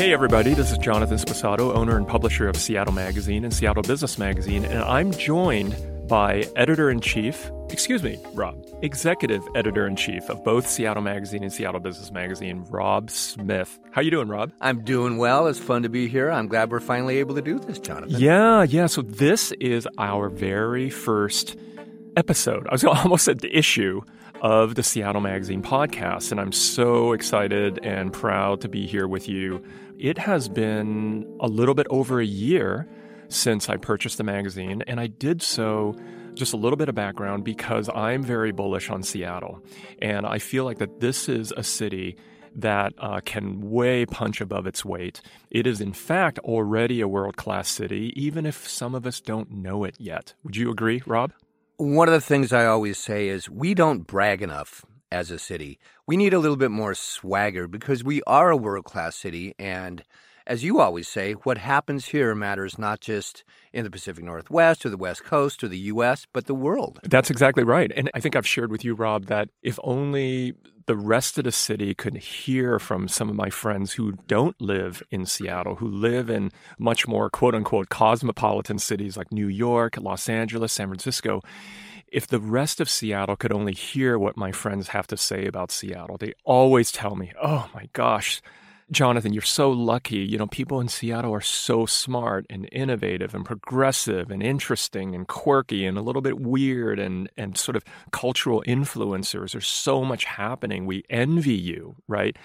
Hey, everybody, this is Jonathan Sposato, owner and publisher of Seattle Magazine and Seattle Business Magazine, and I'm joined by editor in chief, excuse me, Rob, executive editor in chief of both Seattle Magazine and Seattle Business Magazine, Rob Smith. How you doing, Rob? I'm doing well. It's fun to be here. I'm glad we're finally able to do this, Jonathan. Yeah, yeah. So this is our very first episode. I was almost at the issue of the Seattle Magazine podcast, and I'm so excited and proud to be here with you. It has been a little bit over a year since I purchased the magazine, and I did so just a little bit of background because I'm very bullish on Seattle, and I feel like that this is a city that uh, can way punch above its weight. It is, in fact, already a world class city, even if some of us don't know it yet. Would you agree, Rob? One of the things I always say is we don't brag enough as a city. We need a little bit more swagger because we are a world class city. And as you always say, what happens here matters not just in the Pacific Northwest or the West Coast or the U.S., but the world. That's exactly right. And I think I've shared with you, Rob, that if only the rest of the city could hear from some of my friends who don't live in Seattle, who live in much more quote unquote cosmopolitan cities like New York, Los Angeles, San Francisco. If the rest of Seattle could only hear what my friends have to say about Seattle, they always tell me, oh my gosh, Jonathan, you're so lucky. You know, people in Seattle are so smart and innovative and progressive and interesting and quirky and a little bit weird and, and sort of cultural influencers. There's so much happening. We envy you, right?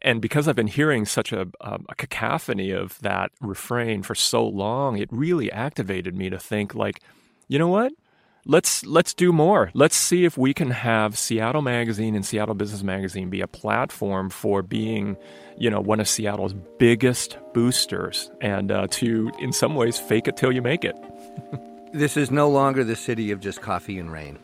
And because I've been hearing such a, a, cacophony of that refrain for so long, it really activated me to think, like, you know what? Let's let's do more. Let's see if we can have Seattle Magazine and Seattle Business Magazine be a platform for being, you know, one of Seattle's biggest boosters, and uh, to in some ways fake it till you make it. this is no longer the city of just coffee and rain.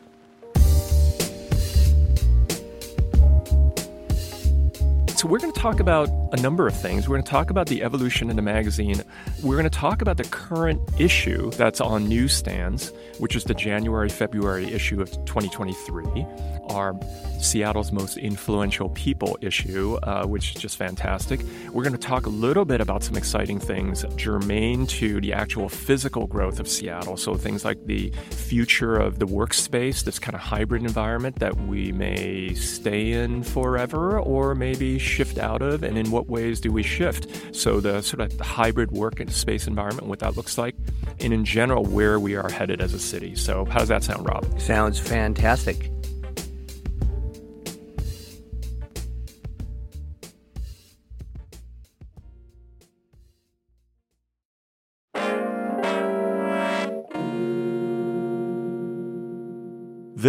So, we're going to talk about a number of things. We're going to talk about the evolution in the magazine. We're going to talk about the current issue that's on newsstands, which is the January February issue of 2023, our Seattle's most influential people issue, uh, which is just fantastic. We're going to talk a little bit about some exciting things germane to the actual physical growth of Seattle. So, things like the future of the workspace, this kind of hybrid environment that we may stay in forever or maybe shift out of, and in what ways do we shift? So, the sort of hybrid work and space environment, what that looks like, and in general, where we are headed as a city. So, how does that sound, Rob? Sounds fantastic.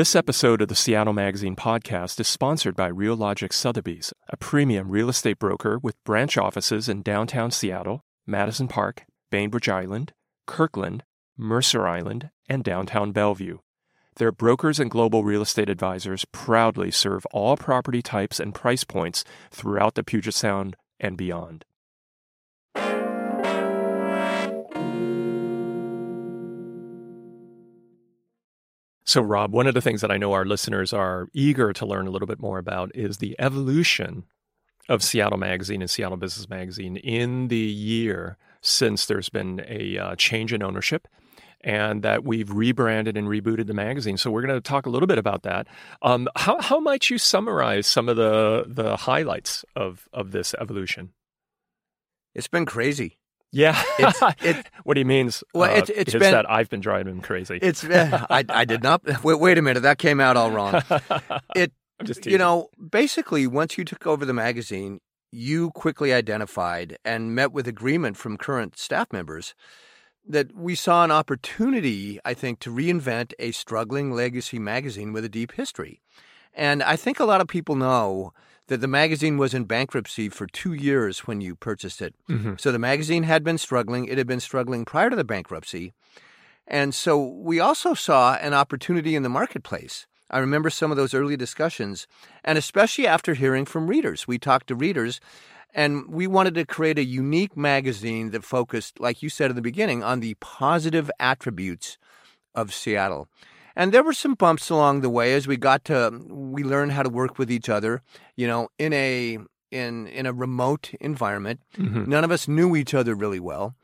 This episode of the Seattle Magazine podcast is sponsored by Realogics Sotheby's, a premium real estate broker with branch offices in downtown Seattle, Madison Park, Bainbridge Island, Kirkland, Mercer Island, and downtown Bellevue. Their brokers and global real estate advisors proudly serve all property types and price points throughout the Puget Sound and beyond. So, Rob, one of the things that I know our listeners are eager to learn a little bit more about is the evolution of Seattle Magazine and Seattle Business Magazine in the year since there's been a uh, change in ownership and that we've rebranded and rebooted the magazine. So we're going to talk a little bit about that. Um, how, how might you summarize some of the, the highlights of, of this evolution? It's been crazy. Yeah. It's, it, what he means well, uh, it's, it's been, that I've been driving him crazy. It's uh, I, I did not. Wait, wait a minute. That came out all wrong. It, you know, basically, once you took over the magazine, you quickly identified and met with agreement from current staff members that we saw an opportunity, I think, to reinvent a struggling legacy magazine with a deep history. And I think a lot of people know that the magazine was in bankruptcy for two years when you purchased it. Mm-hmm. So the magazine had been struggling. It had been struggling prior to the bankruptcy. And so we also saw an opportunity in the marketplace. I remember some of those early discussions, and especially after hearing from readers. We talked to readers, and we wanted to create a unique magazine that focused, like you said in the beginning, on the positive attributes of Seattle. And there were some bumps along the way as we got to, we learned how to work with each other. You know, in a in in a remote environment. Mm-hmm. None of us knew each other really well.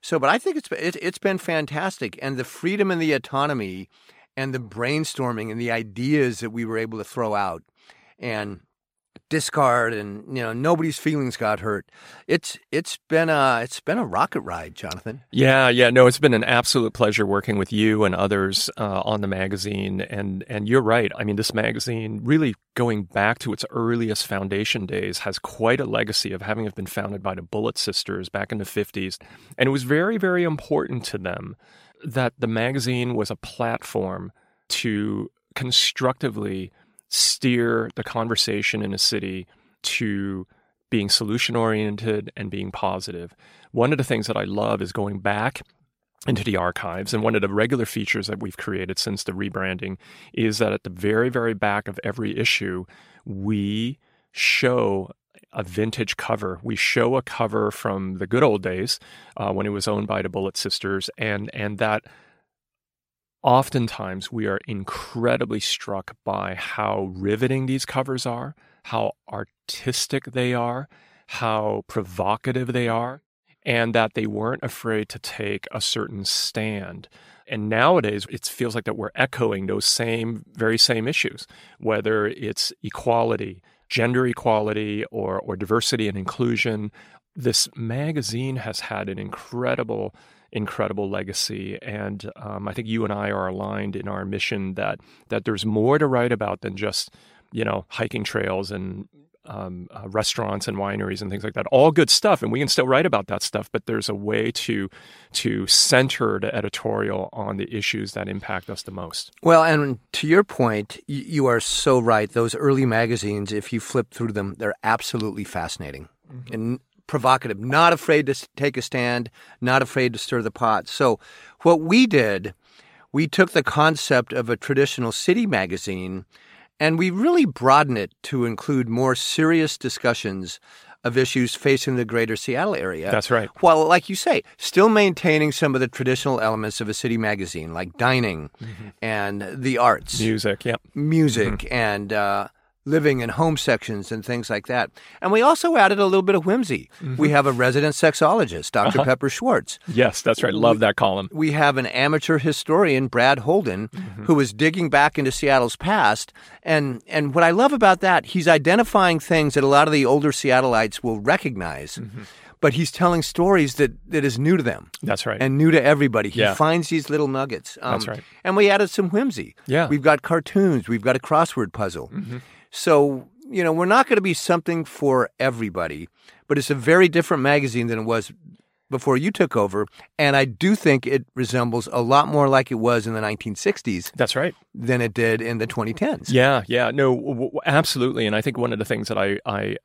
So, but I think it's it, it's been fantastic, and the freedom and the autonomy, and the brainstorming and the ideas that we were able to throw out, and discard and you know nobody's feelings got hurt. It's it's been a it's been a rocket ride jonathan. Yeah yeah no it's been an absolute pleasure working with you and others uh, on the magazine. And and you're right. I mean this magazine really going back to its earliest foundation days has quite a legacy of having been founded by the Bullitt sisters back in the 50s and it was very very important to them that the magazine was a platform to constructively steer the conversation in a city to being solution oriented and being positive. One of the things that I love is going back into the archives. And one of the regular features that we've created since the rebranding is that at the very, very back of every issue, we show a vintage cover. We show a cover from the good old days uh, when it was owned by the Bullitt sisters, and and that oftentimes we are incredibly struck by how riveting these covers are, how artistic they are, how provocative they are, and that they weren't afraid to take a certain stand. And nowadays, it feels like that we're echoing those same, very same issues, whether it's equality, gender equality, or, or diversity and inclusion. This magazine has had an incredible incredible legacy. And um, I think you and I are aligned in our mission that that there's more to write about than just you know hiking trails and um, uh, restaurants and wineries and things like that. All good stuff, and we can still write about that stuff. But there's a way to to center the editorial on the issues that impact us the most. Well, and to your point, you are so right. Those early magazines, if you flip through them, they're absolutely fascinating. Mm-hmm. And provocative, not afraid to take a stand, not afraid to stir the pot. So, what we did, we took the concept of a traditional city magazine and we really broadened it to include more serious discussions of issues facing the greater Seattle area. That's right. Well, like you say, still maintaining some of the traditional elements of a city magazine, like dining mm-hmm. and the arts, music, yep, music, mm-hmm. and uh, living in home sections and things like that. And we also added a little bit of whimsy. Mm-hmm. We have a resident sexologist, doctor uh-huh. Pepper Schwartz. Yes, that's right. Love we, that column. We have an amateur historian, Brad Holden, mm-hmm. who is digging back into Seattle's past. And, and what I love about that, he's identifying things that a lot of the older Seattleites will recognize. Mm-hmm but he's telling stories that, that is new to them. That's right. And new to everybody. He yeah. finds these little nuggets. Um, That's right. And we added some whimsy. Yeah. We've got cartoons. We've got a crossword puzzle. Mm-hmm. So, you know, we're not going to be something for everybody, but it's a very different magazine than it was before you took over. And I do think it resembles a lot more like it was in the 1960s. That's right. Than it did in the 2010s. Yeah, yeah. No, w- absolutely. And I think one of the things that I, I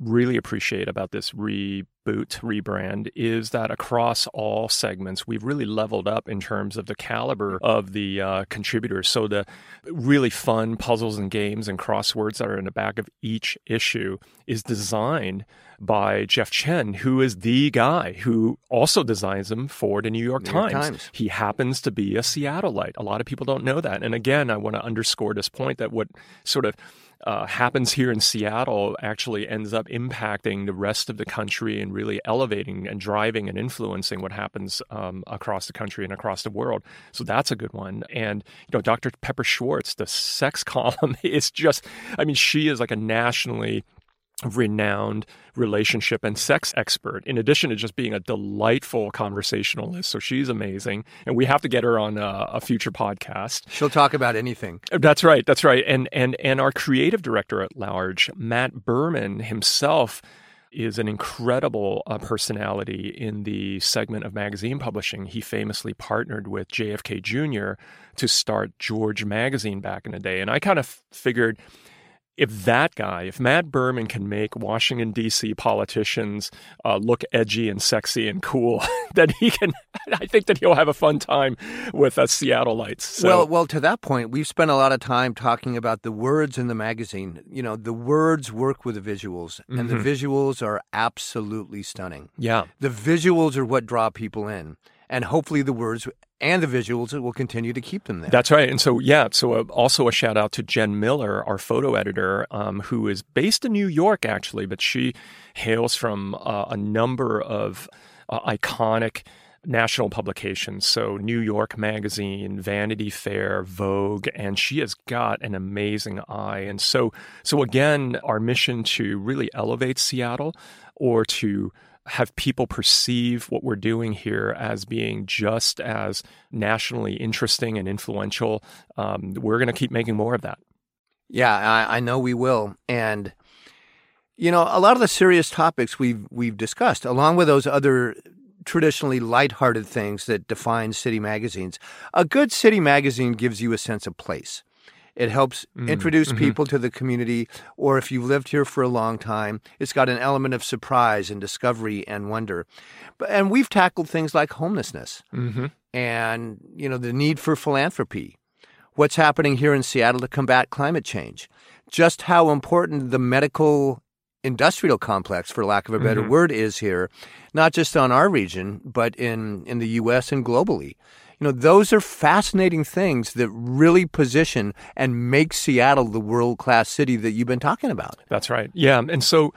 really appreciate about this reboot, rebrand is that across all segments, we've really leveled up in terms of the caliber of the uh, contributors. So the really fun puzzles and games and crosswords that are in the back of each issue is designed by Jeff Chen, who is the guy who also designs them for the New York, New Times. York Times. He happens to be a Seattleite. A lot of people don't know that. And again, I want to underscore this point that what sort of uh, happens here in Seattle actually ends up impacting the rest of the country and really elevating and driving and influencing what happens um, across the country and across the world. So that's a good one. And you know, Dr. Pepper Schwartz, the sex column is just, I mean, she is like a nationally renowned relationship and sex expert in addition to just being a delightful conversationalist so she's amazing and we have to get her on a, a, future podcast she'll talk about anything that's right that's right and and and our creative director at large matt berman himself is an incredible uh, personality in the segment of magazine publishing. He famously partnered with JFK Jr. to start George Magazine back in the day. And I kind of figured if that guy, if Matt Berman can make Washington, D.C. politicians uh, look edgy and sexy and cool, then he can, I think that he'll have a fun time with us Seattleites. So. Well, well, to that point, we've spent a lot of time talking about the words in the magazine. You know, the words work with the visuals, and mm-hmm. the visuals are absolutely stunning. Yeah. The visuals are what draw people in. And hopefully the words and the visuals will continue to keep them there. That's right. And so, yeah, so uh, also a shout out to Jen Miller, our photo editor, um, who is based in New York, actually, but she hails from uh, a number of uh, iconic national publications. So, New York Magazine, Vanity Fair, Vogue, and she has got an amazing eye. And so, so again, our mission to really elevate Seattle or to have people perceive what we're doing here as being just as nationally interesting and influential. Um, we're going to keep making more of that. Yeah, I, I know we will. And you know, a lot of the serious topics we've we've discussed, along with those other traditionally lighthearted things that define city magazines. A good city magazine gives you a sense of place. It helps mm, introduce mm-hmm. people to the community, or if you've lived here for a long time, it's got an element of surprise and discovery and wonder. But, and we've tackled things like homelessness mm-hmm. and you know the need for philanthropy. What's happening here in Seattle to combat climate change? Just how important the medical industrial complex, for lack of a better mm-hmm. word, is here, not just on our region, but in, in the U.S. and globally. You know, those are fascinating things that really position and make Seattle the world class city that you've been talking about. That's right. Yeah. And so,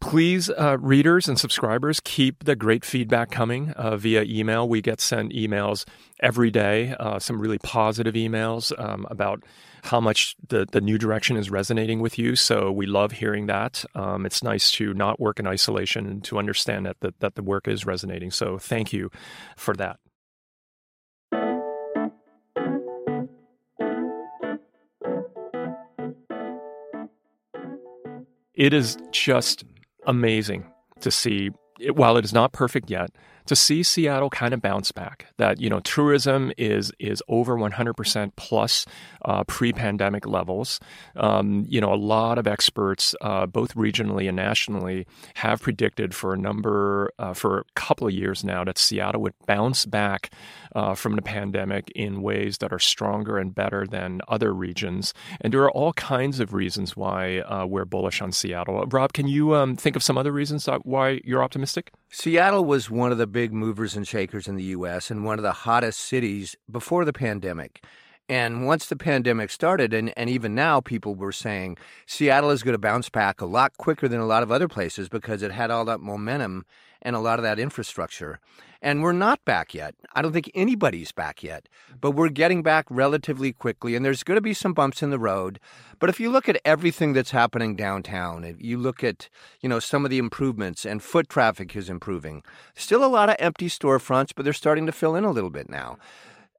Please, uh, readers and subscribers, keep the great feedback coming uh, via email. We get sent emails every day, uh, some really positive emails um, about how much the, the new direction is resonating with you. So we love hearing that. Um, it's nice to not work in isolation and to understand that, that, that the work is resonating. So thank you for that. It is just amazing to see, while it is not perfect yet, to see Seattle kind of bounce back. That you know, tourism is is over 100% plus uh, pre-pandemic levels. Um, you know, a lot of experts, uh, both regionally and nationally, have predicted for a number uh, for a couple of years now that Seattle would bounce back uh, from the pandemic in ways that are stronger and better than other regions. And there are all kinds of reasons why uh, we're bullish on Seattle. Rob, can you um, think of some other reasons why you're optimistic? Seattle was one of the big movers and shakers in the U.S. and one of the hottest cities before the pandemic. And once the pandemic started, and, and even now, people were saying Seattle is going to bounce back a lot quicker than a lot of other places because it had all that momentum and a lot of that infrastructure. And we're not back yet. I don't think anybody's back yet, but we're getting back relatively quickly. And there's going to be some bumps in the road. But if you look at everything that's happening downtown, if you look at, you know, some of the improvements and foot traffic is improving. Still a lot of empty storefronts, but they're starting to fill in a little bit now.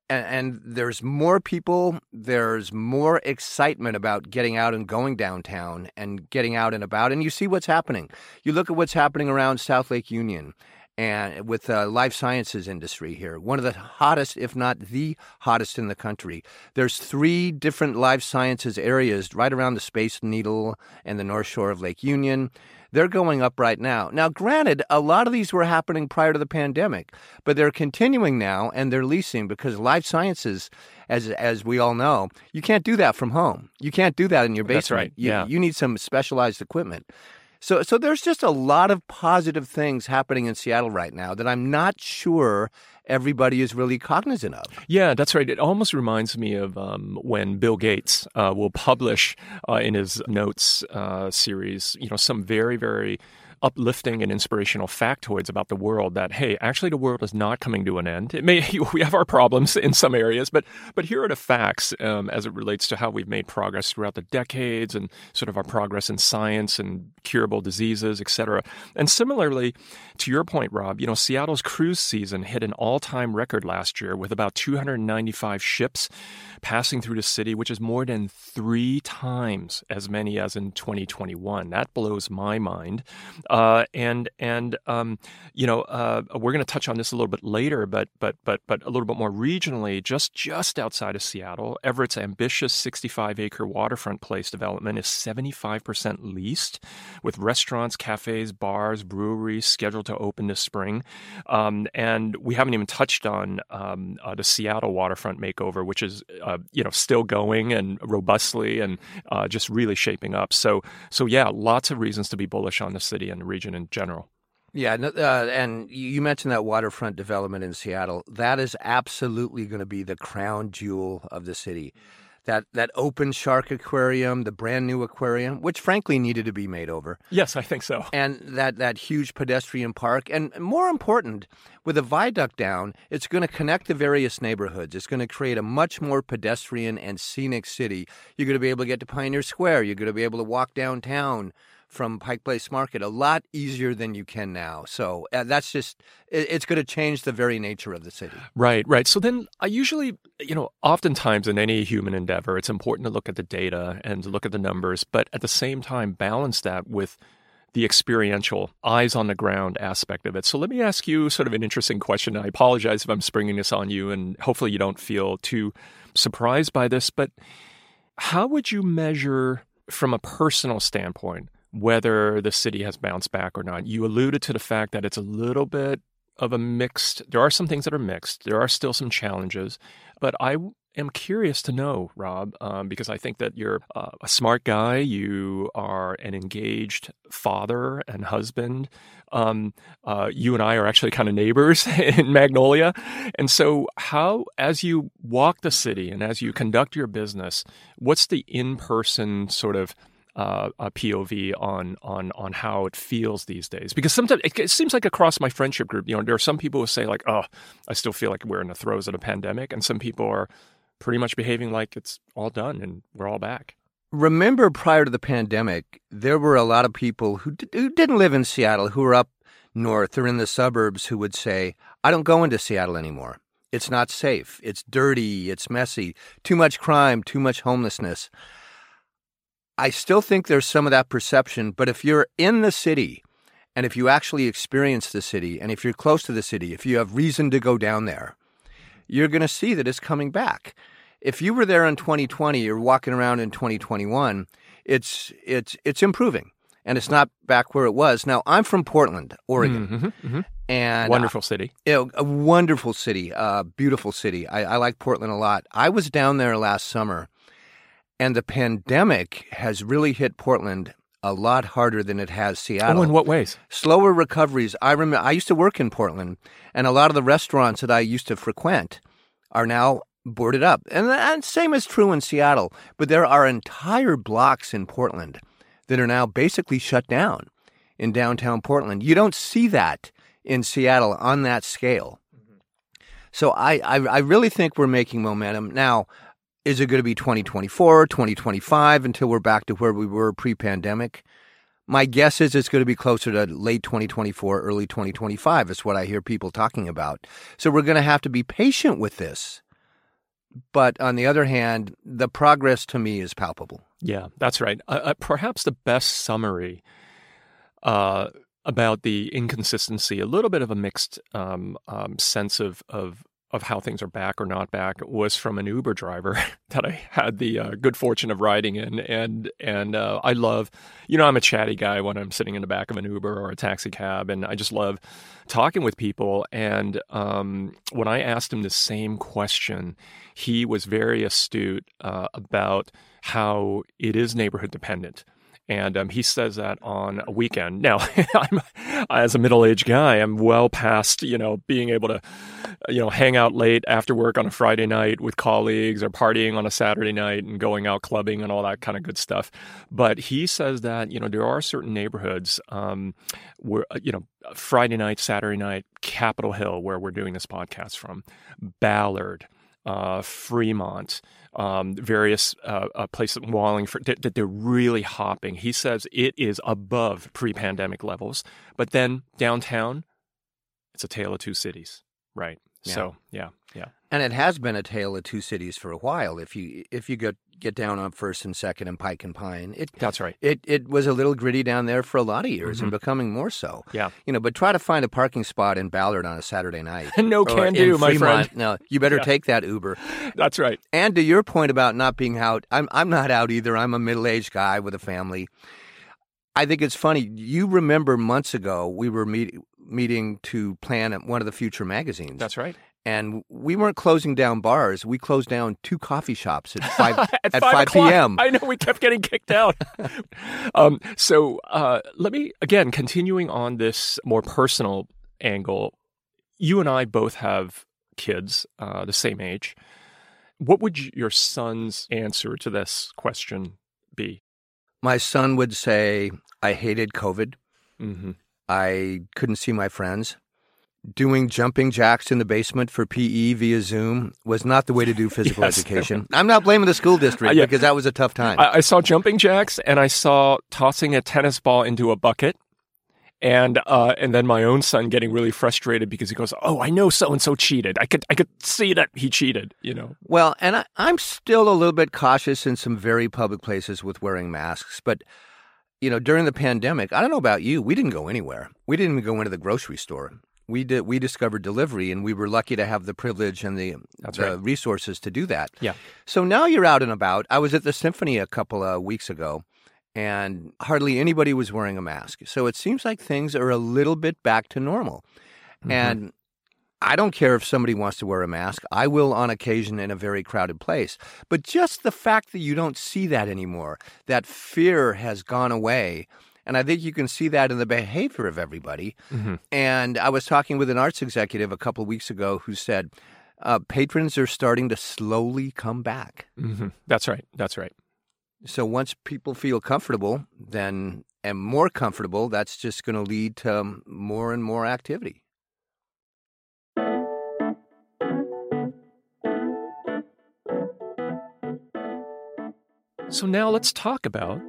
And, and there's more people, there's more excitement about getting out and going downtown and getting out and about. And you see what's happening. You look at what's happening around South Lake Union and with the life sciences industry here, one of the hottest, if not the hottest in the country. There's three different life sciences areas right around the Space Needle and the North Shore of Lake Union. They're going up right now. Now, granted, a lot of these were happening prior to the pandemic, but they're continuing now and they're leasing because life sciences, as as we all know, you can't do that from home. You can't do that in your basement. That's right. You, yeah. you need some specialized equipment. So, so there's just a lot of positive things happening in Seattle right now that I'm not sure everybody is really cognizant of. Yeah, that's right. It almost reminds me of um, when Bill Gates uh, will publish uh, in his notes uh, series, you know, some very, very uplifting and inspirational factoids about the world that hey actually the world is not coming to an end. It may we have our problems in some areas but but here are the facts um, as it relates to how we've made progress throughout the decades and sort of our progress in science and curable diseases etc and similarly to your point rob you know seattle's cruise season hit an all-time record last year with about 295 ships passing through the city which is more than three times as many as in 2021 that blows my mind uh, and and um, you know uh, we're going to touch on this a little bit later, but but but but a little bit more regionally, just just outside of Seattle, Everett's ambitious 65 acre waterfront place development is 75 percent leased, with restaurants, cafes, bars, breweries scheduled to open this spring, um, and we haven't even touched on um, uh, the Seattle waterfront makeover, which is uh, you know still going and robustly and uh, just really shaping up. So so yeah, lots of reasons to be bullish on the city and the region in general. Yeah, uh, and you mentioned that waterfront development in Seattle. That is absolutely going to be the crown jewel of the city that that open shark aquarium, the brand new aquarium, which frankly needed to be made over. Yes, I think so. And that that huge pedestrian park, and more important, with a viaduct down, it's going to connect the various neighborhoods. It's going to create a much more pedestrian and scenic city. You're going to be able to get to Pioneer Square. You're going to be able to walk downtown from Pike Place Market a lot easier than you can now. So uh, that's just, it, it's going to change the very nature of the city. Right, right. So then I usually, you know, oftentimes in any human endeavor, it's important to look at the data and to look at the numbers, but at the same time, balance that with the experiential, eyes on the ground aspect of it. So let me ask you sort of an interesting question. I apologize if I'm springing this on you, and hopefully you don't feel too surprised by this, but how would you measure from a personal standpoint whether the city has bounced back or not. You alluded to the fact that it's a little bit of a mixed, there are some things that are mixed. There are still some challenges, but I am curious to know, Rob, um, because I think that you're uh, a smart guy. You are an engaged father and husband. Um, uh, you and I are actually kind of neighbors in Magnolia. And so, how, as you walk the city and as you conduct your business, what's the in person sort of uh, a POV on on on how it feels these days. Because sometimes it, it, seems like across my friendship group, you know, there are some people who say like, "Oh, I still feel like we're in the throes of a pandemic," and some people are pretty much behaving like it's all done and we're all back. Remember, prior to the pandemic, there were a lot of people who, d- who didn't live in Seattle, who were up north or in the suburbs, who would say, "I don't go into Seattle anymore." It's not safe. It's dirty. It's messy. Too much crime. Too much homelessness. I still think there's some of that perception, but if you're in the city and if you actually experience the city and if you're close to the city, if you have reason to go down there, you're going to see that it's coming back. If you were there in 2020 or walking around in 2021, it's it's it's improving and it's not back where it was. Now, I'm from Portland, Oregon. Mm-hmm, mm-hmm. And wonderful city. Uh, a wonderful city, uh, beautiful city. I, I like Portland a lot. I was down there last summer and the pandemic has really hit Portland a lot harder than it has Seattle. Oh, in what ways? Slower recoveries. I remember I used to work in Portland, and a lot of the restaurants that I used to frequent are now boarded up. And, and same is true in Seattle. But there are entire blocks in Portland that are now basically shut down in downtown Portland. You don't see that in Seattle on that scale. Mm-hmm. So I, I, I really think we're making momentum now. Is it going to be 2024, 2025 until we're back to where we were pre pandemic? My guess is it's going to be closer to late 2024, early 2025, is what I hear people talking about. So we're going to have to be patient with this. But on the other hand, the progress to me is palpable. Yeah, that's right. Uh, uh, perhaps the best summary uh, about the inconsistency, a little bit of a mixed um, um, sense of, of of how things are back or not back was from an Uber driver that I had the uh, good fortune of riding in, and and uh, I love, you know, I'm a chatty guy when I'm sitting in the back of an Uber or a taxi cab, and I just love talking with people. And um, when I asked him the same question, he was very astute uh, about how it is neighborhood dependent and um, he says that on a weekend. Now, I'm, as a middle-aged guy, I'm well past you know being able to you know hang out late after work on a Friday night with colleagues or partying on a Saturday night and going out clubbing and all that kind of good stuff. But he says that you know there are certain neighborhoods um, where uh, you know Friday night, Saturday night, Capitol Hill, where we're doing this podcast from, Ballard uh, Fremont, um, various uh, uh, places, in Wallingford, that, that, they're really hopping. He says it is above pre-pandemic levels, but then downtown, it's a tale of two cities, right? Yeah. So yeah, yeah. And it has been a tale of two cities for a while. If you if you get get down on First and Second and Pike and Pine, it that's right. It it was a little gritty down there for a lot of years mm-hmm. and becoming more so. Yeah, you know. But try to find a parking spot in Ballard on a Saturday night. no can do, my friend. No, you better yeah. take that Uber. That's right. And to your point about not being out, I'm I'm not out either. I'm a middle aged guy with a family. I think it's funny. You remember months ago we were meet, meeting to plan one of the future magazines. That's right and we weren't closing down bars. We closed down two coffee shops at five at, at 5, p.m. I know we kept getting kicked out. um, so uh, let me again continuing on this more personal angle. You and I both have kids uh, the same age. What would your son's answer to this question be? My son would say, "I hated COVID. Mm-hmm. I couldn't see my friends." doing jumping jacks in the basement for PE via Zoom was not the way to do physical yes. education. I'm not blaming the school district uh, yeah. because that was a tough time. I, I, saw jumping jacks and I saw tossing a tennis ball into a bucket. And uh, and then my own son getting really frustrated because he goes, "Oh, I know so and so cheated. I could I could see that he cheated." You know. Well, and I, I'm still a little bit cautious in some very public places with wearing masks, but you know, during the pandemic, I don't know about you, we didn't go anywhere. We didn't even go into the grocery store we did we discovered delivery and we were lucky to have the privilege and the, the right. resources to do that. Yeah. So now you're out and about. I was at the symphony a couple of weeks ago and hardly anybody was wearing a mask. So it seems like things are a little bit back to normal. Mm-hmm. And I don't care if somebody wants to wear a mask. I will on occasion in a very crowded place. But just the fact that you don't see that anymore, that fear has gone away and I think you can see that in the behavior of everybody. Mm-hmm. And I was talking with an arts executive a couple of weeks ago who said uh, patrons are starting to slowly come back. Mm-hmm. That's right. That's right. So once people feel comfortable, then and more comfortable, that's just going to lead to more and more activity. So now let's talk about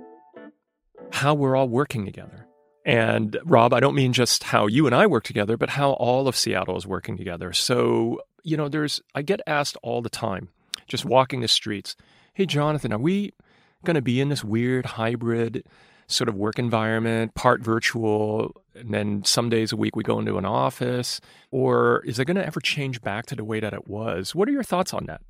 how we're all working together. And Rob, I don't mean just how you and I work together, but how all of Seattle is working together. So, you know, there's, I get asked all the time, just walking the streets, hey, Jonathan, are we going to be in this weird hybrid sort of work environment, part virtual, and then some days a week we go into an office? Or is it going to ever change back to the way that it was? What are your thoughts on that?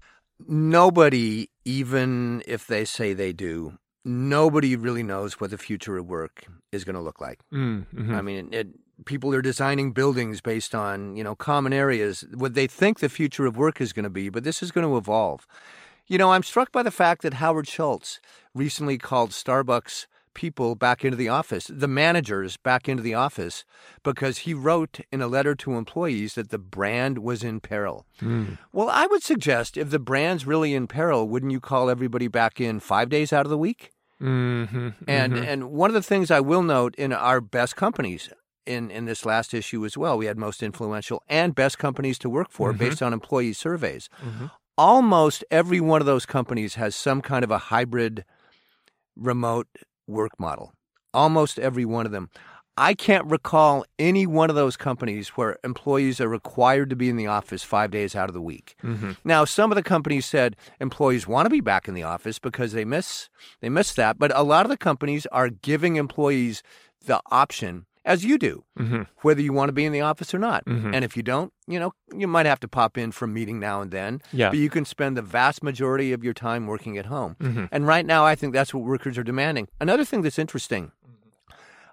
Nobody, even if they say they do, nobody really knows what the future of work is going to look like. Mm, mm-hmm. I mean, it, people are designing buildings based on you know common areas, what they think the future of work is going to be, but this is going to evolve. You know, I'm struck by the fact that Howard Schultz recently called Starbucks people back into the office, the managers back into the office, because he wrote in a letter to employees that the brand was in peril. Mm. Well, I would suggest if the brand's really in peril, wouldn't you call everybody back in five days out of the week? Mm-hmm, and mm-hmm. and one of the things I will note in our best companies in in this last issue as well, we had most influential and best companies to work for mm-hmm. based on employee surveys. Mm-hmm. Almost every one of those companies has some kind of a hybrid remote work model. Almost every one of them. I can't recall any one of those companies where employees are required to be in the office five days out of the week. Mm-hmm. Now, some of the companies said employees want to be back in the office because they miss they miss that, but a lot of the companies are giving employees the option, as you do, mm-hmm. whether you want to be in the office or not. Mm-hmm. And if you don't, you know, you might have to pop in for a meeting now and then. Yeah. But you can spend the vast majority of your time working at home. Mm-hmm. And right now, I think that's what workers are demanding. Another thing that's interesting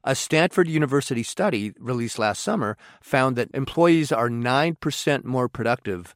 a Stanford University study released last summer found that employees are 9% more productive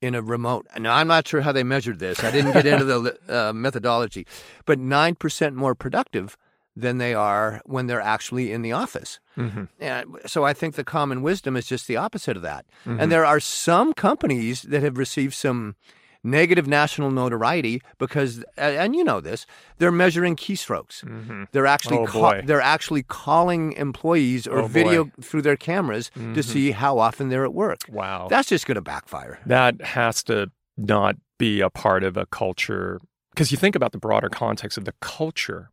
in a remote. Now, I'm not sure how they measured this. I didn't get into the uh, methodology, but 9% more productive than they are when they're actually in the office. Mm-hmm. And so I think the common wisdom is just the opposite of that. Mm-hmm. And there are some companies that have received some negative national notoriety because, and you know this, they're measuring keystrokes. Mm-hmm. They're actually oh, ca- they're actually calling employees or oh, video boy. through their cameras mm-hmm. to see how often they're at work. Wow, that's just going to backfire. That has to not be a part of a culture because you think about the broader context of the culture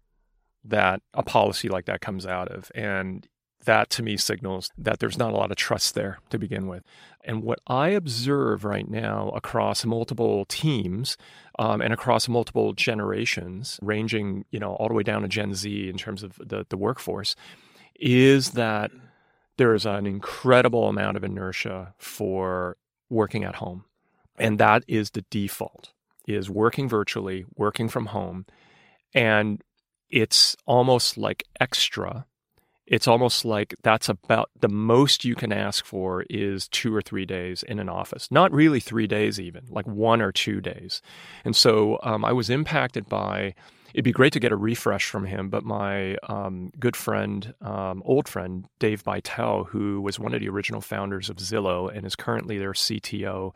that a policy like that comes out of, and that to me signals that there's not a lot of trust there to begin with. And what I observe right now across multiple teams um, and across multiple generations, ranging you know all the way down to Gen Z in terms of the, the workforce, is that there is an incredible amount of inertia for working at home, and that is the default: is working virtually, working from home, and it's almost like extra it's almost like that's about the most you can ask for is two or three days in an office. Not really three days, even like one or two days. And so um, I was impacted by. It'd be great to get a refresh from him, but my um, good friend, um, old friend, Dave Beitel, who was one of the original founders of Zillow and is currently their CTO,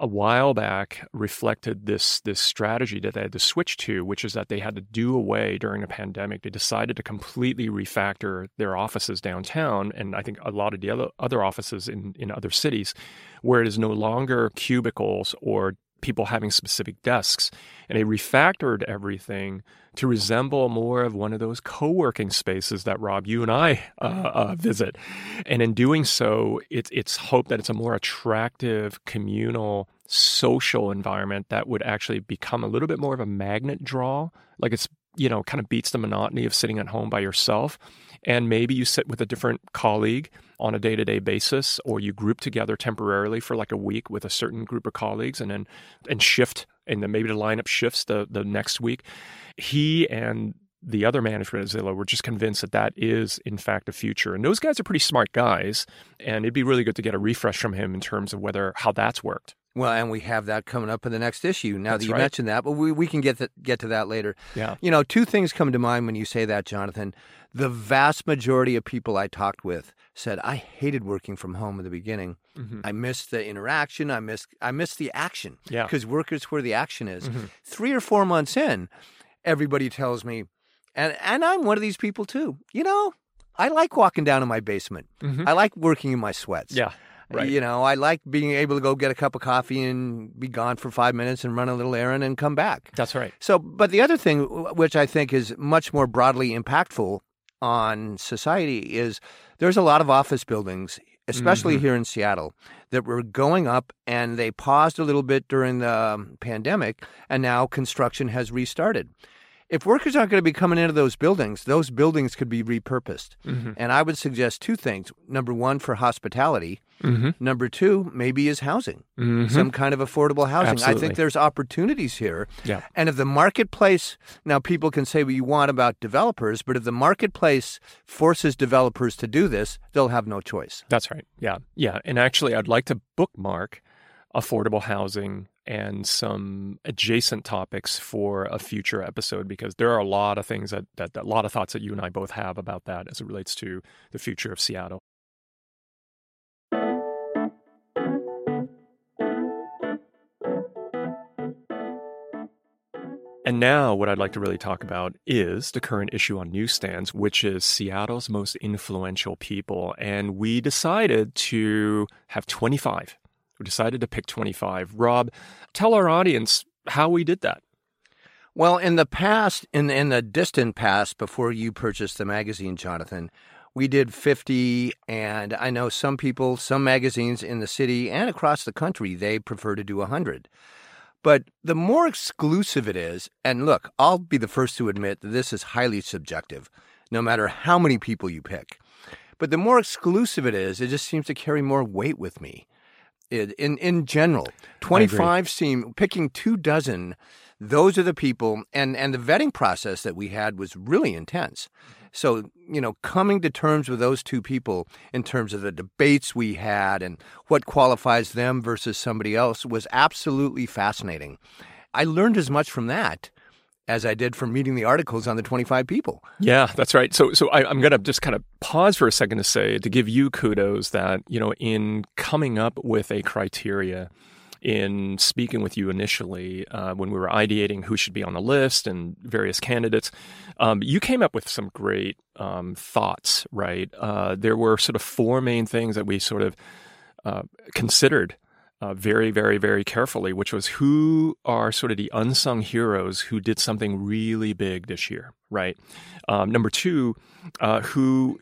a while back reflected this this strategy that they had to switch to, which is that they had to do away during a pandemic. They decided to completely refactor their offices downtown, and I think a lot of the other other offices in in other cities, where it is no longer cubicles or people having specific desks. And they refactored everything to resemble more of one of those co working spaces that Rob, you and I uh, uh, visit. And in doing so, it's, it's hoped that it's a more attractive, communal, social environment that would actually become a little bit more of a magnet draw. Like it's, you know, kind of beats the monotony of sitting at home by yourself. And maybe you sit with a different colleague on a day to day basis, or you group together temporarily for like a week with a certain group of colleagues and then and shift, and then maybe the lineup shifts the, the next week. He and the other management at Zillow were just convinced that that is, in fact, a future. And those guys are pretty smart guys. And it'd be really good to get a refresh from him in terms of whether how that's worked. Well, and we have that coming up in the next issue. Now That's that you right. mentioned that, but we, we can get to, get to that later. Yeah. You know, two things come to mind when you say that, Jonathan. The vast majority of people I talked with said I hated working from home in the beginning. Mm-hmm. I missed the interaction. I missed I missed the action. Yeah. Because work is where the action is. Mm-hmm. Three or four months in, everybody tells me, and and I'm one of these people too. You know, I like walking down in my basement. Mhm. I like working in my sweats. Yeah. Right. You know, I like being able to go get a cup of coffee and be gone for five minutes and run a little errand and come back. That's right. So, but the other thing, which I think is much more broadly impactful on society, is there's a lot of office buildings, especially Mhm. here in Seattle, that were going up and they paused a little bit during the um, pandemic, and now construction has restarted. If workers aren't going to be coming into those buildings, those buildings could be repurposed. Mm-hmm. And I would suggest two things. Number one, for hospitality. Mm-hmm. Number two, maybe is housing, Mm-hmm. some kind of affordable housing. I think there's opportunities here. Yeah. And if the marketplace, now people can say what you want about developers, but if the marketplace forces developers to do this, they'll have no choice. That's right. Yeah. Yeah. And actually, I'd like to bookmark affordable housing and some adjacent topics for a future episode because there are a lot of things that, that, that a lot of thoughts that you and I both have about that as it relates to the future of Seattle. And now, what I'd like to really talk about is the current issue on newsstands, which is Seattle's most influential people. And we decided to have 25. We decided to pick 25. Rob, tell our audience how we did that. Well, in the past, in in the distant past, before you purchased the magazine, Jonathan, we did 50, and I know some people, some magazines in the city and across the country, they prefer to do 100. But the more exclusive it is, and look, I'll be the first to admit that this is highly subjective, no matter how many people you pick. But the more exclusive it is, it just seems to carry more weight with me. It, in in general, twenty five seem picking two dozen. Those are the people, and and the vetting process that we had was really intense. So you know, coming to terms with those two people in terms of the debates we had and what qualifies them versus somebody else was absolutely fascinating. I learned as much from that as I did from reading the articles on the 25 people. Yeah, that's right. So, so I, I'm going to just kind of pause for a second to say to give you kudos that you know in coming up with a criteria, in speaking with you initially uh, when we were ideating who should be on the list and various candidates, um, you came up with some great um, thoughts. Right, uh, there were sort of four main things that we sort of uh, considered uh, very, very, very carefully, which was who are sort of the unsung heroes who did something really big this year, right? Um, number two, uh, who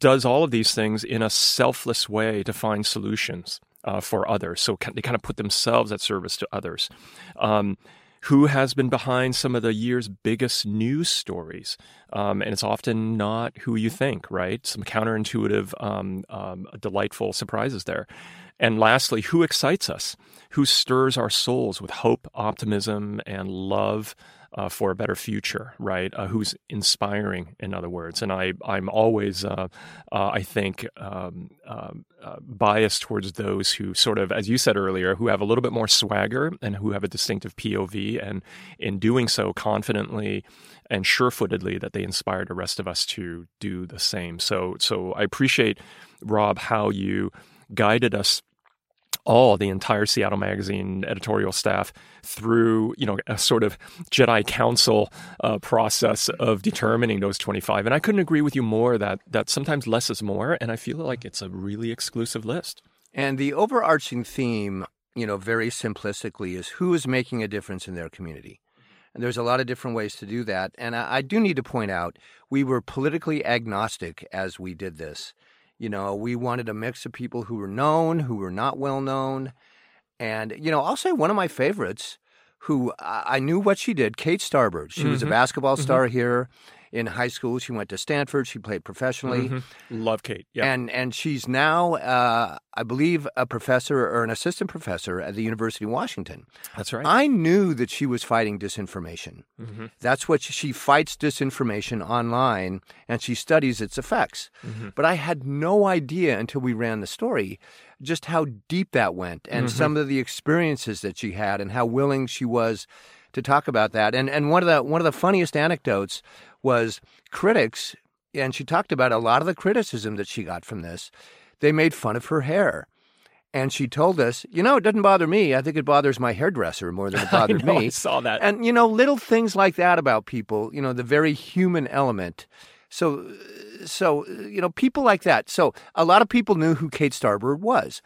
does all of these things in a selfless way to find solutions uh, for others. So they kind of put themselves at service to others. Um, who has been behind some of the year's biggest news stories. Um, and it's often not who you think, right? Some counterintuitive, um, um, delightful surprises there. And lastly, who excites us? Who stirs our souls with hope, optimism, and love uh, for a better future, right? Uh, who's inspiring, in other words. And I, I'm always, uh, uh I think, um, um, uh, biased towards those who sort of, as you said earlier, who have a little bit more swagger and who have a distinctive POV, and in doing so confidently and sure-footedly, that they inspire the rest of us to do the same. So, so I appreciate Rob how you guided us all the entire Seattle Magazine editorial staff through you know a sort of Jedi Council uh, process of determining those 25. And I couldn't agree with you more that that sometimes less is more, and I feel like it's a really exclusive list. And the overarching theme, you know, very simplistically, is who is making a difference in their community. And there's a lot of different ways to do that. And I, I do need to point out we were politically agnostic as we did this. You know, we wanted a mix of people who were known, who were not well known. And, you know, I'll say one of my favorites who I knew what she did, Kate Starbird. She mm-hmm. was a mm-hmm. basketball mm-hmm. star here in high school. She went to Stanford. She played professionally. Mm-hmm. Love Kate. Yeah. And and she's now, uh, I believe, a professor or an assistant professor at the University of Washington. That's right. I knew that she was fighting disinformation. Mm-hmm. That's what she, she, fights disinformation online, and she studies its effects. Mm-hmm. But I had no idea until we ran the story just how deep that went, and mm-hmm. some of the experiences that she had, and how willing she was to talk about that. And and one of the one of the funniest anecdotes was critics, and she talked about a lot of the criticism that she got from this. They made fun of her hair. And she told us, you know, it doesn't bother me. I think it bothers my hairdresser more than it bothered I know, me. I saw that. And, you know, little things like that about people, you know, the very human element. So, so, you know, people like that. So a lot of people knew who Kate Starbird was.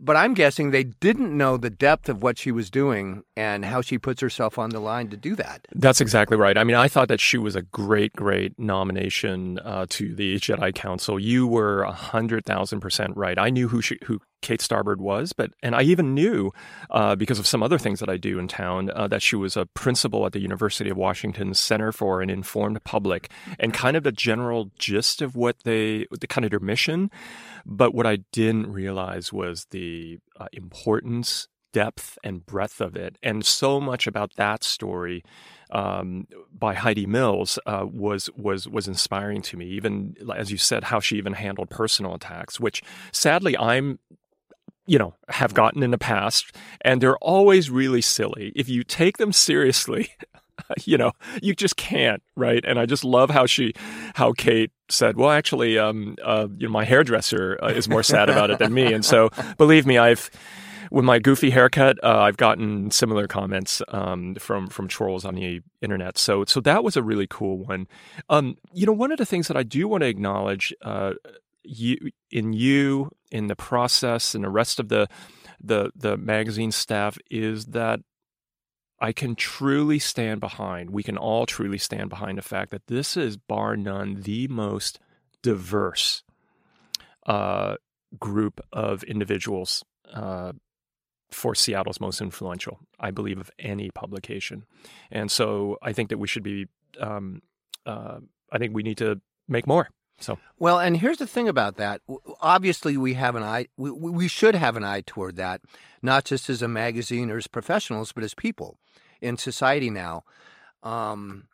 But I'm guessing they didn't know the depth of what she was doing and how she puts herself on the line to do that. That's exactly right. I mean, I thought that she was a great, great nomination uh, to the Jedi Council. You were a hundred thousand percent right. I knew who she, who Kate Starbird was, but and I even knew uh, because of some other things that I do in town uh, that she was a principal at the University of Washington Center for an Informed Public, and kind of the general gist of what they, the kind of their mission. But what I didn't realize was the uh, importance, depth, and breadth of it. And so much about that story um, by Heidi Mills uh, was was was inspiring to me. Even as you said, how she even handled personal attacks, which sadly I'm you know, have gotten in the past, and they're always really silly. If you take them seriously, you know, you just can't, right? And I just love how she, how Kate said, well, actually, um, uh, you know, my hairdresser uh, is more sad about it than me. And so, believe me, I've, with my goofy haircut, uh, I've gotten similar comments um, from from trolls on the internet. So so that was a really cool one. Um, you know, one of the things that I do want to acknowledge uh, you in you in the process and the rest of the the the magazine staff is that I can truly stand behind, we can all truly stand behind the fact that this is, bar none, the most diverse uh, group of individuals uh, for Seattle's most influential, I believe, of any publication. And so I think that we should be, um, uh, I think we need to make more. So well, and here's the thing about that. Obviously, we have an eye. We, we should have an eye toward that, not just as a magazine or as professionals, but as people in society now. Um,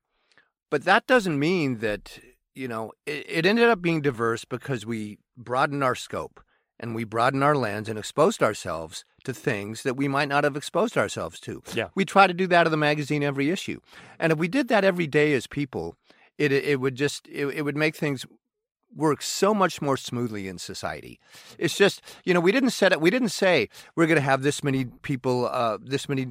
but that doesn't mean that you know it, it ended up being diverse because we broadened our scope and we broadened our lens and exposed ourselves to things that we might not have exposed ourselves to. Yeah. We try to do that in the magazine every issue. And if we did that every day as people, it it would just it, it would make things works so much more smoothly in society. It's just, you know, we didn't set it, we didn't say we're going to have this many people, uh, this many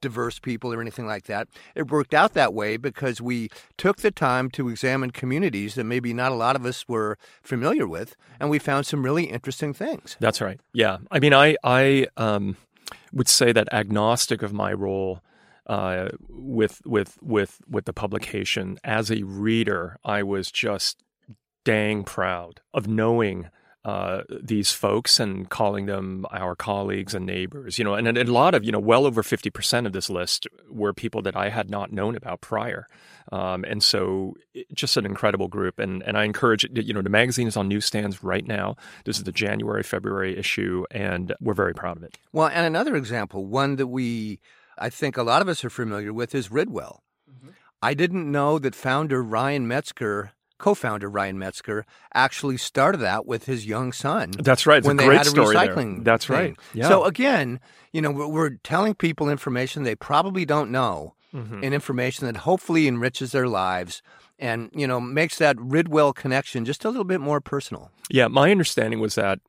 diverse people or anything like that. It worked out that way because we took the time to examine communities that maybe not a lot of us were familiar with, and we found some really interesting things. That's right. Yeah. I mean, I, I, um, would say that agnostic of my role, uh, with with with with the publication as a reader, I was just dang proud of knowing uh, these folks and calling them our colleagues and neighbors. You know, and, and, a lot of you know, well over fifty percent of this list were people that I had not known about prior, um, and so just an incredible group. And and I encourage you know, the magazine is on newsstands right now. This is the January February issue, and we're very proud of it. Well, and another example, one that we I think a lot of us are familiar with, is Ridwell. Mm-hmm. I didn't know that founder Ryan Metzger co-founder Ryan Metzger actually started that with his young son. That's right. It's when a they great had a story recycling there. That's thing. right. Yeah. So again, you know, we're, telling people information they probably don't know, Mhm. and information that hopefully enriches their lives, and you know, makes that Ridwell connection just a little bit more personal. Yeah, my understanding was that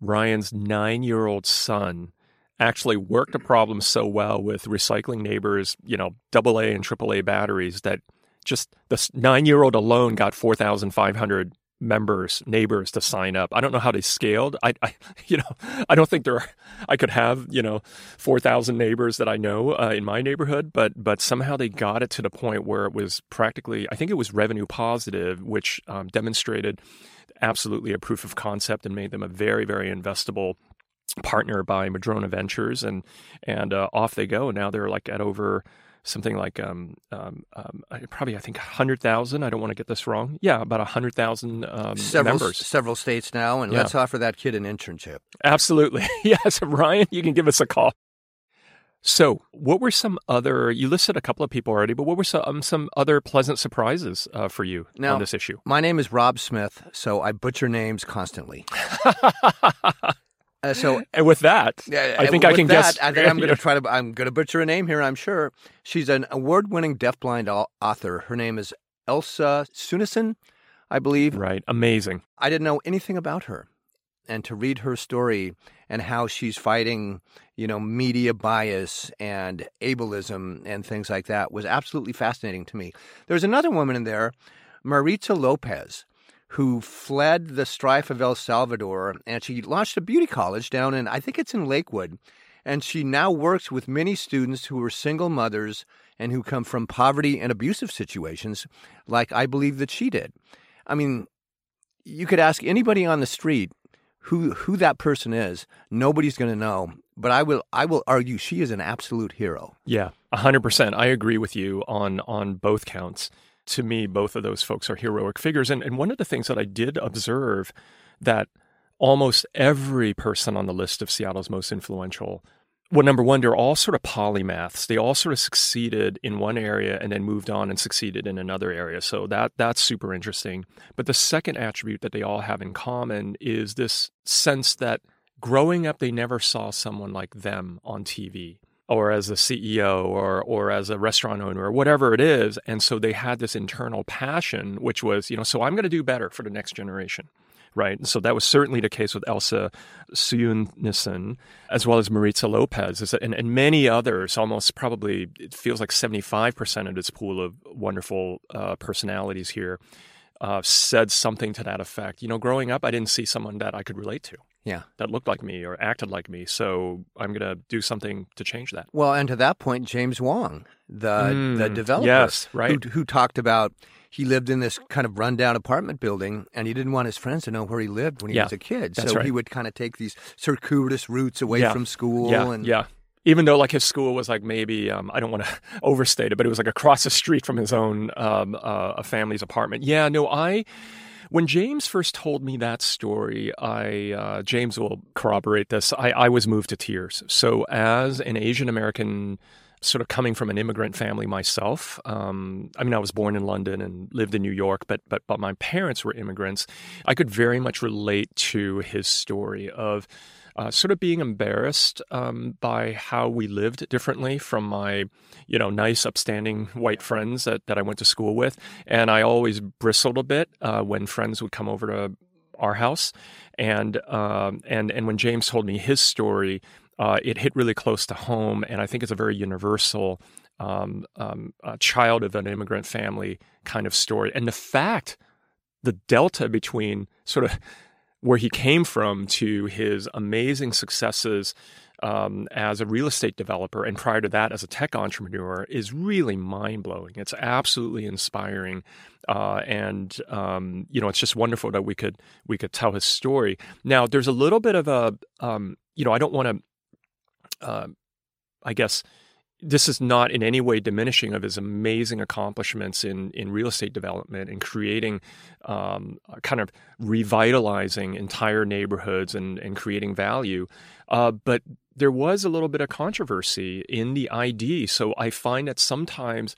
Ryan's nine year old son actually worked a problem so well with recycling neighbors, you know, double A and triple A batteries that just the nine year old alone got 4,500 members, neighbors to sign up. I don't know how they scaled. I, I you know, I don't think there are, I could have, you know, 4,000 neighbors that I know uh, in my neighborhood, but, but somehow they got it to the point where it was practically, I think it was revenue positive, which um, demonstrated absolutely a proof of concept and made them a very, very investable partner by Madrona Ventures, and and uh, off they go. Now they're like at over something like um, um, um, probably I think hundred thousand. I don't want to get this wrong. Yeah, about hundred thousand um, Several members. several states now, and Yeah. let's offer that kid an internship. Absolutely, yes, Ryan. You can give us a call. So, what were some other? You listed a couple of people already, but what were some um, some other pleasant surprises uh, for you Now- on this issue? My name is Rob Smith, so I butcher names constantly. Uh, so and with that, I think I can that, guess. I think I'm going to try to. I'm going to butcher a name here. I'm sure she's an award-winning deafblind au- author. Her name is Elsa Sjunneson, I believe. Right, amazing. I didn't know anything about her, and to read her story and how she's fighting, you know, media bias and ableism and things like that was absolutely fascinating to me. There's another woman in there, Maritza Lopez, who fled the strife of El Salvador, and she launched a beauty college down in, I think it's in Lakewood, and she now works with many students who are single mothers and who come from poverty and abusive situations, like I believe that she did. I mean, you could ask anybody on the street who who that person is. Nobody's going to know. But I will I will argue she is an absolute hero. Yeah, hundred percent. I agree with you on on both counts. To me, both of those folks are heroic figures. And and one of the things that I did observe that almost every person on the list of Seattle's most influential well, number one, they're all sort of polymaths. They all sort of succeeded in one area and then moved on and succeeded in another area. So that that's super interesting. But the second attribute that they all have in common is this sense that growing up, they never saw someone like them on TV or as a CEO or or as a restaurant owner or whatever it is. And so they had this internal passion, which was, you know, so I'm going to do better for the next generation. Right. And so that was certainly the case with Elsa Sjunneson, as well as Maritza Lopez, and, and many others, almost probably, it feels like 75% of this pool of wonderful uh, personalities here uh, said something to that effect. You know, growing up, I didn't see someone that I could relate to Yeah. that looked like me or acted like me. So I'm going to do something to change that. Well, and to that point, James Wong, the the Mm, developer, yes, right. who, who talked about he lived in this kind of rundown apartment building, and he didn't want his friends to know where he lived when he Yeah, was a kid. so right. he would kind of take these circuitous routes away Yeah, from school. yeah, and yeah. Even though like his school was like maybe um, I don't want to overstate it, but it was like across the street from his own um, uh, family's apartment. Yeah, no, I when James first told me that story, I uh, James will corroborate this. I, I was moved to tears. So as an Asian American. Sort of coming from an immigrant family myself. Um, I mean, I was born in London and lived in New York, but but but my parents were immigrants. I could very much relate to his story of uh, sort of being embarrassed um, by how we lived differently from my, you know, nice, upstanding white friends that, that I went to school with. And I always bristled a bit uh, when friends would come over to our house. And, um, and, and when James told me his story, uh, it hit really close to home. And I think it's a very universal um, um, uh, child of an immigrant family kind of story. And the fact, the delta between sort of where he came from to his amazing successes um, as a real estate developer and prior to that as a tech entrepreneur is really mind blowing. It's absolutely inspiring, uh, and um, you know it's just wonderful that we could we could tell his story. Now there's a little bit of a um, you know I don't want to uh, I guess this is not in any way diminishing of his amazing accomplishments in, in real estate development and creating um, kind of revitalizing entire neighborhoods and, and creating value. Uh, but there was a little bit of controversy in the ID. So I find that sometimes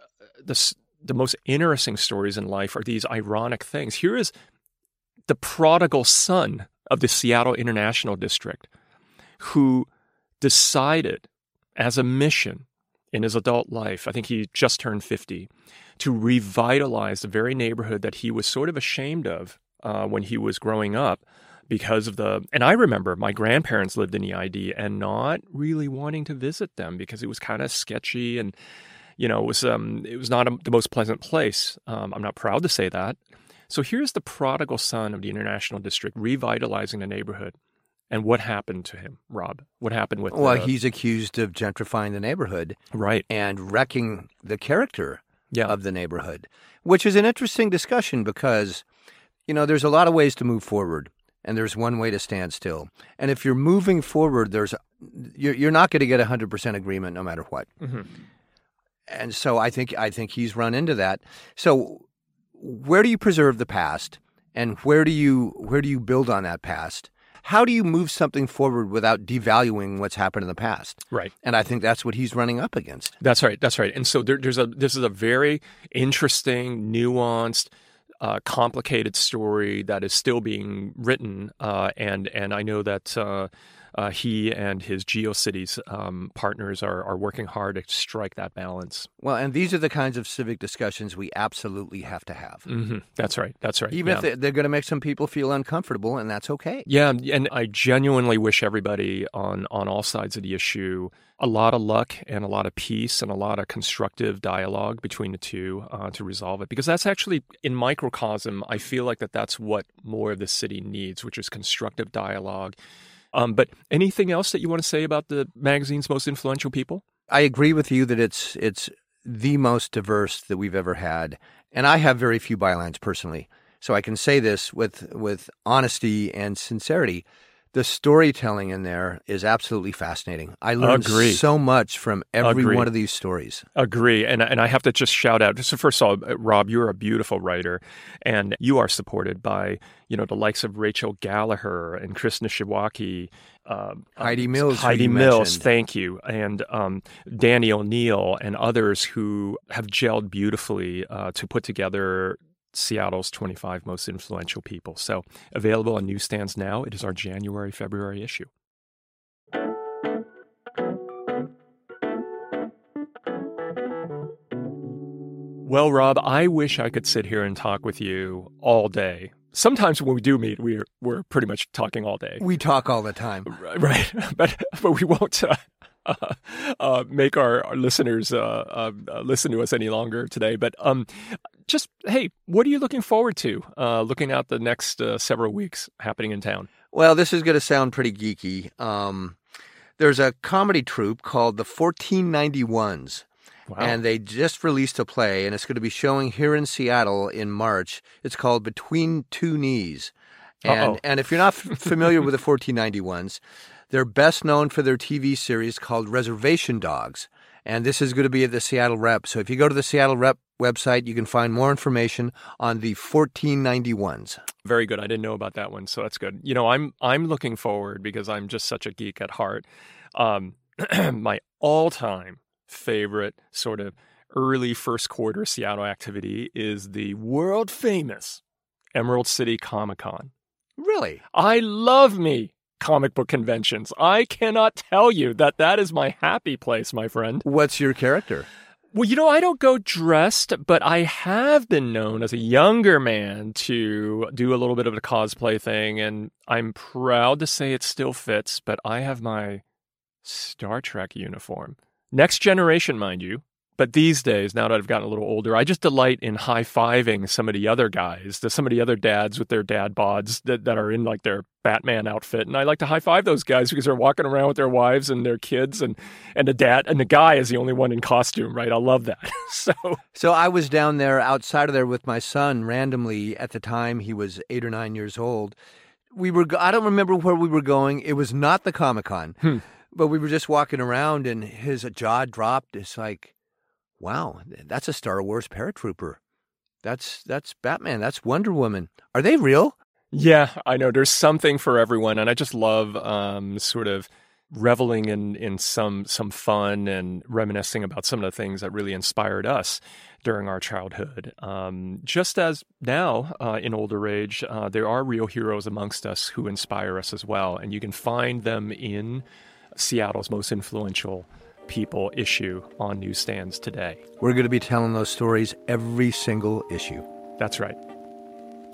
uh, the the most interesting stories in life are these ironic things. Here is the prodigal son of the Seattle International District who decided as a mission in his adult life, I think he just turned 50, to revitalize the very neighborhood that he was sort of ashamed of uh, when he was growing up because of the and I remember my grandparents lived in EID and not really wanting to visit them because it was kind of sketchy and you know it was um it was not a, the most pleasant place. Um, I'm not proud to say that. So here's the prodigal son of the international district revitalizing the neighborhood. And what happened to him, Rob? What happened with? Well, he's accused of gentrifying the neighborhood, right, and wrecking the character yeah. of the neighborhood, which is an interesting discussion because, you know, there's a lot of ways to move forward and there's one way to stand still. And if you're moving forward, there's you're, you're not going to get 100% agreement no matter what. Mm-hmm. And so I think I think he's run into that. So where do you preserve the past and where do you where do you build on that past? How do you move something forward without devaluing what's happened in the past? Right. And I think that's what he's running up against. That's right. That's right. And so there, there's a this is a very interesting, nuanced uh, complicated story that is still being written, uh, and and I know that uh, uh he and his GeoCities um, partners are are working hard to strike that balance. Well, and these are the kinds of civic discussions we absolutely have to have. Mm-hmm. That's right. That's right. Even yeah. if they're going to make some people feel uncomfortable, and that's okay. Yeah, and I genuinely wish everybody on on all sides of the issue a lot of luck and a lot of peace and a lot of constructive dialogue between the two uh, to resolve it because that's actually in microcosm i feel like that that's what more of the city needs which is constructive dialogue um, but anything else that you want to say about the magazine's most influential people? I agree with you that it's it's the most diverse that we've ever had and i have very few bylines personally. So i can say this with with honesty and sincerity the storytelling in there is absolutely fascinating. I learned Agree. so much from every Agree. one of these stories. Agree, and and I have to just shout out. So first of all, uh, Rob, you're a beautiful writer, and you are supported by you know the likes of Rachel Gallagher and Krishna Shiwaki. Um, Heidi Mills. Heidi Mills, thank you. And um, Danny O'Neill and others who have gelled beautifully uh, to put together Seattle's 25 most influential people. So, available on newsstands now. It is our January February issue. Well, Rob, I wish I could sit here and talk with you all day. Sometimes when we do meet, we're we're pretty much talking all day. We talk all the time, right? But but we won't uh, uh, uh, make our, our listeners uh, uh, uh, listen to us any longer today. But um, just hey, what are you looking forward to? Uh, looking out the next uh, several weeks happening in town. Well, this is going to sound pretty geeky. Um, there's a comedy troupe called the 1491s. Wow. And they just released a play, and it's going to be showing here in Seattle in March. It's called Between Two Knees. And, and if you're not f- familiar with the 1491s, they're best known for their TV series called Reservation Dogs. And this is going to be at the Seattle Rep. So if you go to the Seattle Rep website, you can find more information on the 1491s. Very good. I didn't know about that one, so that's good. You know, I'm I'm looking forward because I'm just such a geek at heart. Um, my all-time favorite sort of early first quarter Seattle activity is the world famous Emerald City Comic Con. Really? I love me comic book conventions. I cannot tell you that that is my happy place, my friend. What's your character? Well, you know, I don't go dressed, but I have been known as a younger man to do a little bit of a cosplay thing, and I'm proud to say it still fits, but I have my Star Trek uniform. Next generation, mind you. But these days, now that I've gotten a little older, I just delight in high fiving some of the other guys, the, some of the other dads with their dad bods that, that are in like their Batman outfit. And I like to high five those guys because they're walking around with their wives and their kids and, and the dad and the guy is the only one in costume, right? I love that. so So I was down there outside of there with my son randomly at the time he was eight or nine years old. We were I don't remember where we were going. It was not the Comic Con. Hmm. But we were just walking around and his jaw dropped. It's like wow, that's a Star Wars paratrooper. That's that's Batman. That's Wonder Woman. Are they real? Yeah, I know. There's something for everyone, and I just love um, sort of reveling in in some some fun and reminiscing about some of the things that really inspired us during our childhood. Um, just as now, uh, in older age, uh, there are real heroes amongst us who inspire us as well. And you can find them in Seattle's most influential people issue on newsstands today. We're going to be telling those stories every single issue. That's right.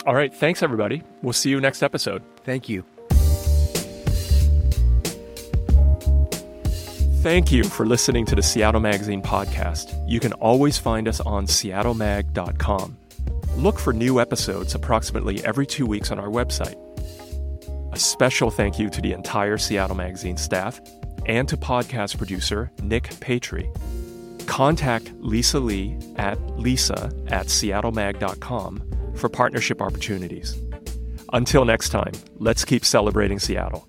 All right. Thanks, everybody. We'll see you next episode. Thank you. Thank you for listening to the Seattle Magazine podcast. You can always find us on seattlemag.com. Look for new episodes approximately every two weeks on our website. A special thank you to the entire Seattle Magazine staff and to podcast producer Nick Patry. Contact Lisa Lee at lisa at seattlemag.com for partnership opportunities. Until next time, let's keep celebrating Seattle.